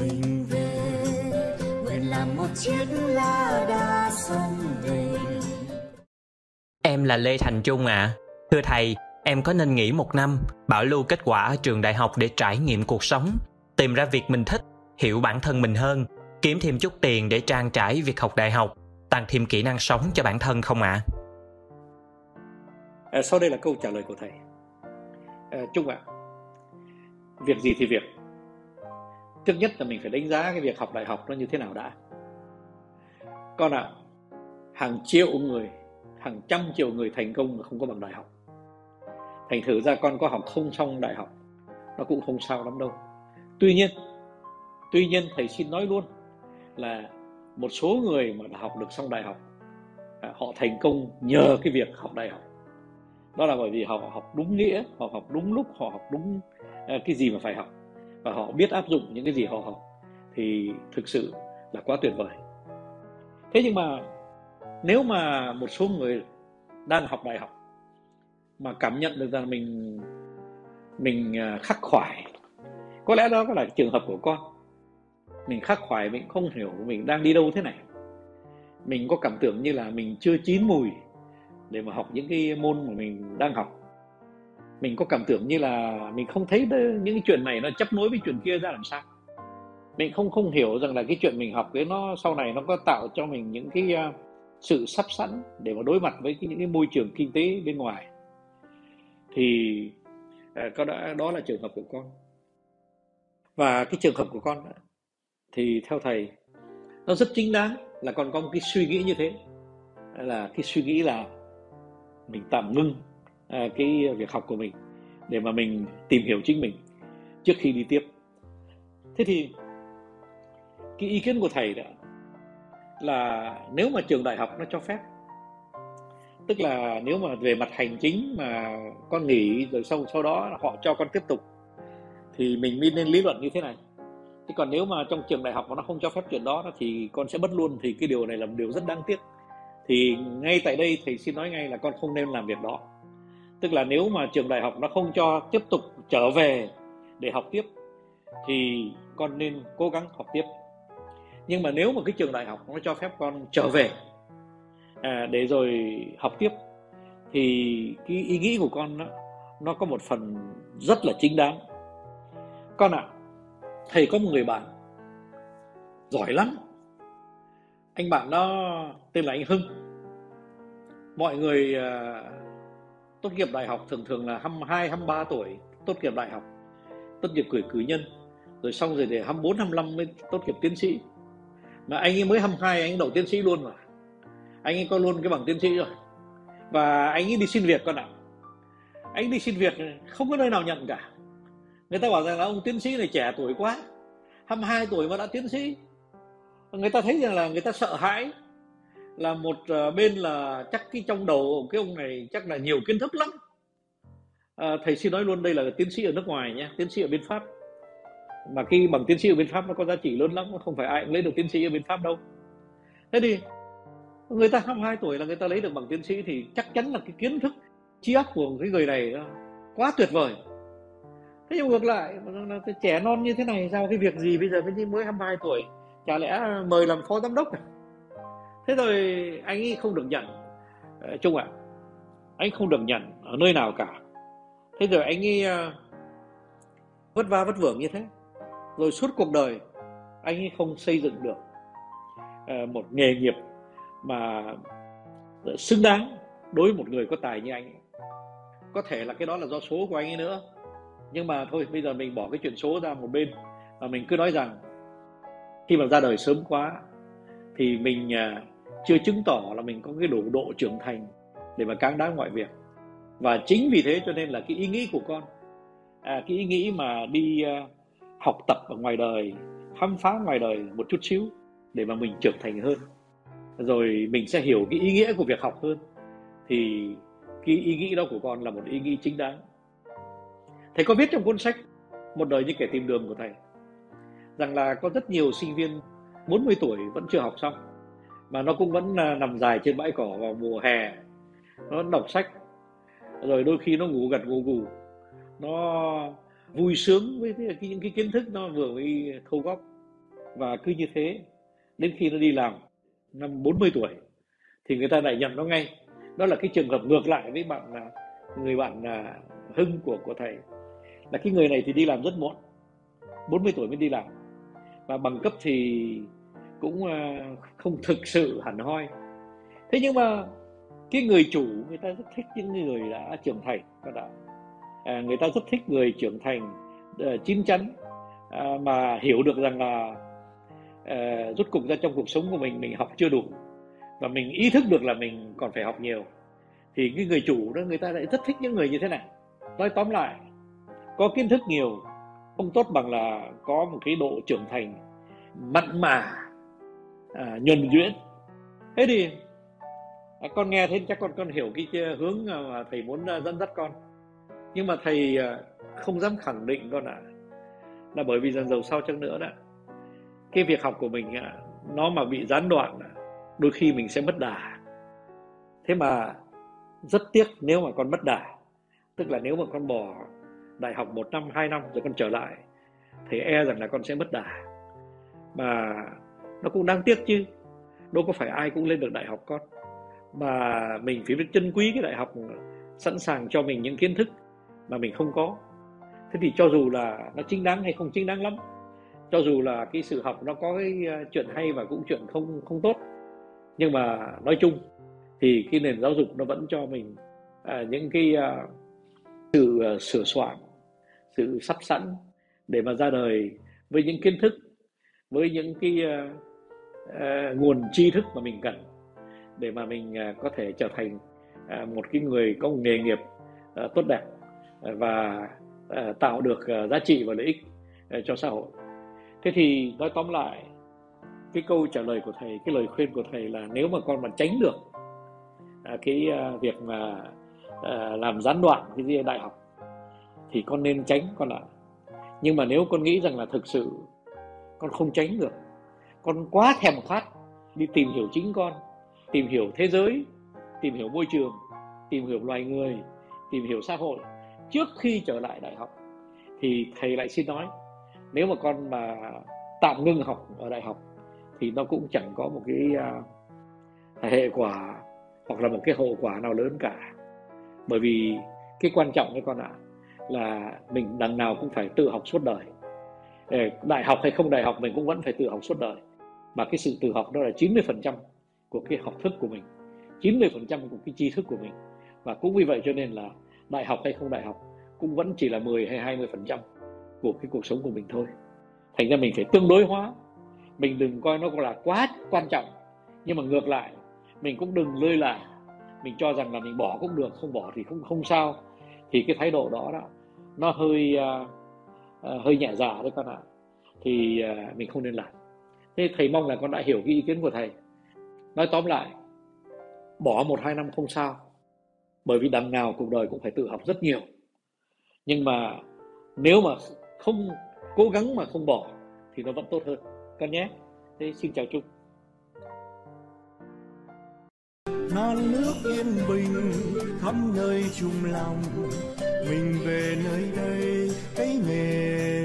mình về nguyện làm một chiếc lá đa sông về Em là Lê Thành Trung ạ. À. Thưa thầy, em có nên nghỉ một năm, bảo lưu kết quả ở trường đại học để trải nghiệm cuộc sống, tìm ra việc mình thích, hiểu bản thân mình hơn, kiếm thêm chút tiền để trang trải việc học đại học, tăng thêm kỹ năng sống cho bản thân không ạ? À? À, sau đây là câu trả lời của thầy. À, Trung ạ, việc gì thì việc. Trước nhất là mình phải đánh giá cái việc học đại học nó như thế nào đã. Con ạ, hàng triệu người, hàng trăm triệu người thành công mà không có bằng đại học. Thành thử ra con có học không xong đại học, nó cũng không sao lắm đâu. Tuy nhiên, tuy nhiên thầy xin nói luôn là một số người mà đã học được xong đại học, à, họ thành công nhờ cái việc học đại học đó là bởi vì họ học đúng nghĩa họ học đúng lúc họ học đúng à, cái gì mà phải học và họ biết áp dụng những cái gì họ học, thì thực sự là quá tuyệt vời. Thế nhưng mà nếu mà một số người đang học đại học mà cảm nhận được rằng mình mình à, khắc khoải, có lẽ đó là trường hợp của con. Mình khắc khoải, mình không hiểu mình đang đi đâu thế này. Mình có cảm tưởng như là mình chưa chín mùi để mà học những cái môn mà mình đang học mình có cảm tưởng như là mình không thấy những cái chuyện này nó chấp nối với chuyện kia ra làm sao? Mình không không hiểu rằng là cái chuyện mình học cái nó sau này nó có tạo cho mình những cái uh, sự sắp sẵn để mà đối mặt với cái, những cái môi trường kinh tế bên ngoài. Thì uh, có đã đó là trường hợp của con. Và cái trường hợp của con thì theo thầy nó rất chính đáng là con có một cái suy nghĩ như thế. Là cái suy nghĩ là mình tạm ngưng à, cái việc học của mình để mà mình tìm hiểu chính mình trước khi đi tiếp. Thế thì cái ý kiến của thầy đó là nếu mà trường đại học nó cho phép tức là nếu mà về mặt hành chính mà con nghỉ rồi sau sau đó họ cho con tiếp tục thì mình mới nên lý luận như thế này. Thế còn nếu mà trong trường đại học mà nó không cho phép chuyện đó thì con sẽ mất luôn. Thì cái điều này là một điều rất đáng tiếc. Thì ngay tại đây thầy xin nói ngay là con không nên làm việc đó tức là nếu mà trường đại học nó không cho tiếp tục trở về để học tiếp thì con nên cố gắng học tiếp. Nhưng mà nếu mà cái trường đại học nó cho phép con trở về à, để rồi học tiếp thì cái ý nghĩ của con đó, nó có một phần rất là chính đáng. Con ạ à, thầy có một người bạn giỏi lắm. Anh bạn đó tên là anh Hưng. Mọi người uh, tốt nghiệp đại học thường thường là 22, 23 tuổi tốt nghiệp đại học tốt nghiệp cử cử nhân rồi xong rồi để 24, 25 mới tốt nghiệp tiến sĩ. Mà anh ấy mới 22 anh ấy đậu tiến sĩ luôn mà. Anh ấy có luôn cái bằng tiến sĩ rồi. Và anh ấy đi xin việc con ạ. Anh ấy đi xin việc không có nơi nào nhận cả. Người ta bảo rằng là ông tiến sĩ này trẻ tuổi quá 22 tuổi mà đã tiến sĩ. Người ta thấy rằng là người ta sợ hãi là một ờ, bên là chắc cái trong đầu cái ông này chắc là nhiều kiến thức lắm. À, thầy xin nói luôn đây là tiến sĩ ở nước ngoài nhé tiến sĩ ở bên pháp. Mà cái bằng tiến sĩ ở bên pháp nó có giá trị lớn lắm không phải ai cũng lấy được tiến sĩ ở bên pháp đâu. Thế thì người ta 22 tuổi là người ta lấy được bằng tiến sĩ thì chắc chắn là cái kiến thức trí óc của cái người này quá tuyệt vời. Thế nhưng ngược lại trẻ non như thế này sao cái việc gì bây giờ mới mới 22 tuổi? Chả lẽ mời làm phó giám đốc à? Thế rồi anh ấy không được nhận chung trung ạ. À, anh không được nhận ở nơi nào cả. Thế rồi anh ấy ờ, vất vả vất vưởng như thế. Rồi suốt cuộc đời anh ấy không xây dựng được ờ, một nghề nghiệp mà xứng đáng đối với một người có tài như anh ấy. có thể là cái đó là do số của anh ấy nữa. Nhưng mà thôi bây giờ mình bỏ cái chuyện số ra một bên và mình cứ nói rằng khi mà ra đời sớm quá thì mình chưa chứng tỏ là mình có cái đủ độ trưởng thành để mà cáng đáng mọi việc. Và chính vì thế cho nên là cái ý nghĩ của con à, cái ý nghĩ mà đi uh, học tập ở ngoài đời khám phá ngoài đời một chút xíu để mà mình trưởng thành hơn. Rồi mình sẽ hiểu cái ý nghĩa của việc học hơn. Thì cái ý nghĩ đó của con là một ý nghĩ chính đáng. Thầy có viết trong cuốn sách một đời như kẻ tìm đường của thầy rằng là có rất nhiều sinh viên 40 tuổi vẫn chưa học xong mà nó cũng vẫn à, nằm dài trên bãi cỏ vào mùa hè. Nó đọc sách. Rồi đôi khi nó ngủ gật ngủ gù, nó vui sướng với những cái kiến thức nó vừa mới thâu góp và cứ như thế đến khi nó đi làm năm 40 tuổi thì người ta lại nhận nó ngay. Đó là cái trường hợp ngược lại với bạn là người bạn là Hưng của của thầy. Là cái người này thì đi làm rất muộn. 40 tuổi mới đi làm. Và bằng cấp thì cũng ờ, không thực sự hẳn hoi. Thế nhưng mà cái người chủ người ta rất thích những người đã trưởng thành các bạn à, người ta rất thích người trưởng thành uh, chín chắn uh, mà hiểu được rằng là ờ, uh, rút cục ra trong cuộc sống của mình mình học chưa đủ và mình ý thức được là mình còn phải học nhiều thì cái người chủ đó người ta lại rất thích những người như thế này. Nói tóm lại có kiến thức nhiều không tốt bằng là có một cái độ trưởng thành mặn mà à, nhuần nhuyễn. Thế thì à, con nghe thế chắc con con hiểu cái hướng mà thầy muốn à, dẫn dắt con. Nhưng mà thầy à, không dám khẳng định con ạ. À, là bởi vì dần dầu sau chăng nữa đó cái việc học của mình à, nó mà bị gián đoạn đôi khi mình sẽ mất đà. Thế mà rất tiếc nếu mà con mất đà. Tức là nếu mà con bỏ đại học một năm hai năm rồi con trở lại thì e rằng là con sẽ mất đà. Mà nó cũng đáng tiếc chứ. Đâu có phải ai cũng lên được đại học con. Mà mình phải biết trân quý cái đại học sẵn sàng cho mình những kiến thức mà mình không có. Thế thì cho dù là nó chính đáng hay không chính đáng lắm cho dù là cái sự học nó có cái ờ, chuyện hay và cũng chuyện không không tốt nhưng mà nói chung thì cái nền giáo dục nó vẫn cho mình à, những cái à, sự à, sửa soạn sự sắp sẵn để mà ra đời với những kiến thức với những cái à, À, nguồn tri thức mà mình cần để mà mình à, có thể trở thành à, một cái người có một nghề nghiệp tốt đẹp và tạo được giá trị và lợi ích cho xã hội. Thế thì nói tóm lại, cái câu trả lời của thầy, cái lời khuyên của thầy là nếu mà con mà tránh được cái việc mà làm gián đoạn cái đại học thì con nên tránh con ạ. Nhưng mà nếu con nghĩ rằng là thực sự con không tránh được con quá thèm khát đi tìm hiểu chính con tìm hiểu thế giới tìm hiểu môi trường tìm hiểu loài người tìm hiểu xã hội. Trước khi trở lại đại học thì thầy lại xin nói nếu mà con mà tạm ngưng học ở đại học thì nó cũng chẳng có một cái uh, hệ quả hoặc là một cái hậu quả nào lớn cả. Bởi vì cái quan trọng với con ạ à, là mình đằng nào cũng phải tự học suốt đời. Ờ, đại học hay không đại học mình cũng vẫn phải tự học suốt đời mà cái sự tự học đó là 90% của cái học thức của mình 90% của cái tri thức của mình. Và cũng vì vậy cho nên là đại học hay không đại học cũng vẫn chỉ là 10 hay 20% của cái cuộc sống của mình thôi. Thành ra mình phải tương đối hóa. Mình đừng coi nó là quá quan trọng nhưng mà ngược lại mình cũng đừng lơi là mình cho rằng là mình bỏ cũng được không bỏ thì không không sao. Thì cái thái độ đó đó nó hơi uh, uh, hơi nhẹ dạ đấy con ạ. Thì uh, mình không nên làm thế thầy mong là con đã hiểu cái ý kiến của thầy. Nói tóm lại, bỏ một, hai năm không sao, bởi vì đằng nào cuộc đời cũng phải tự học rất nhiều. Nhưng mà nếu mà không cố gắng mà không bỏ thì nó vẫn tốt hơn. Con nhé. Thế xin chào chung non nước yên bình khắp nơi chung lòng, mình về nơi đây, cái miền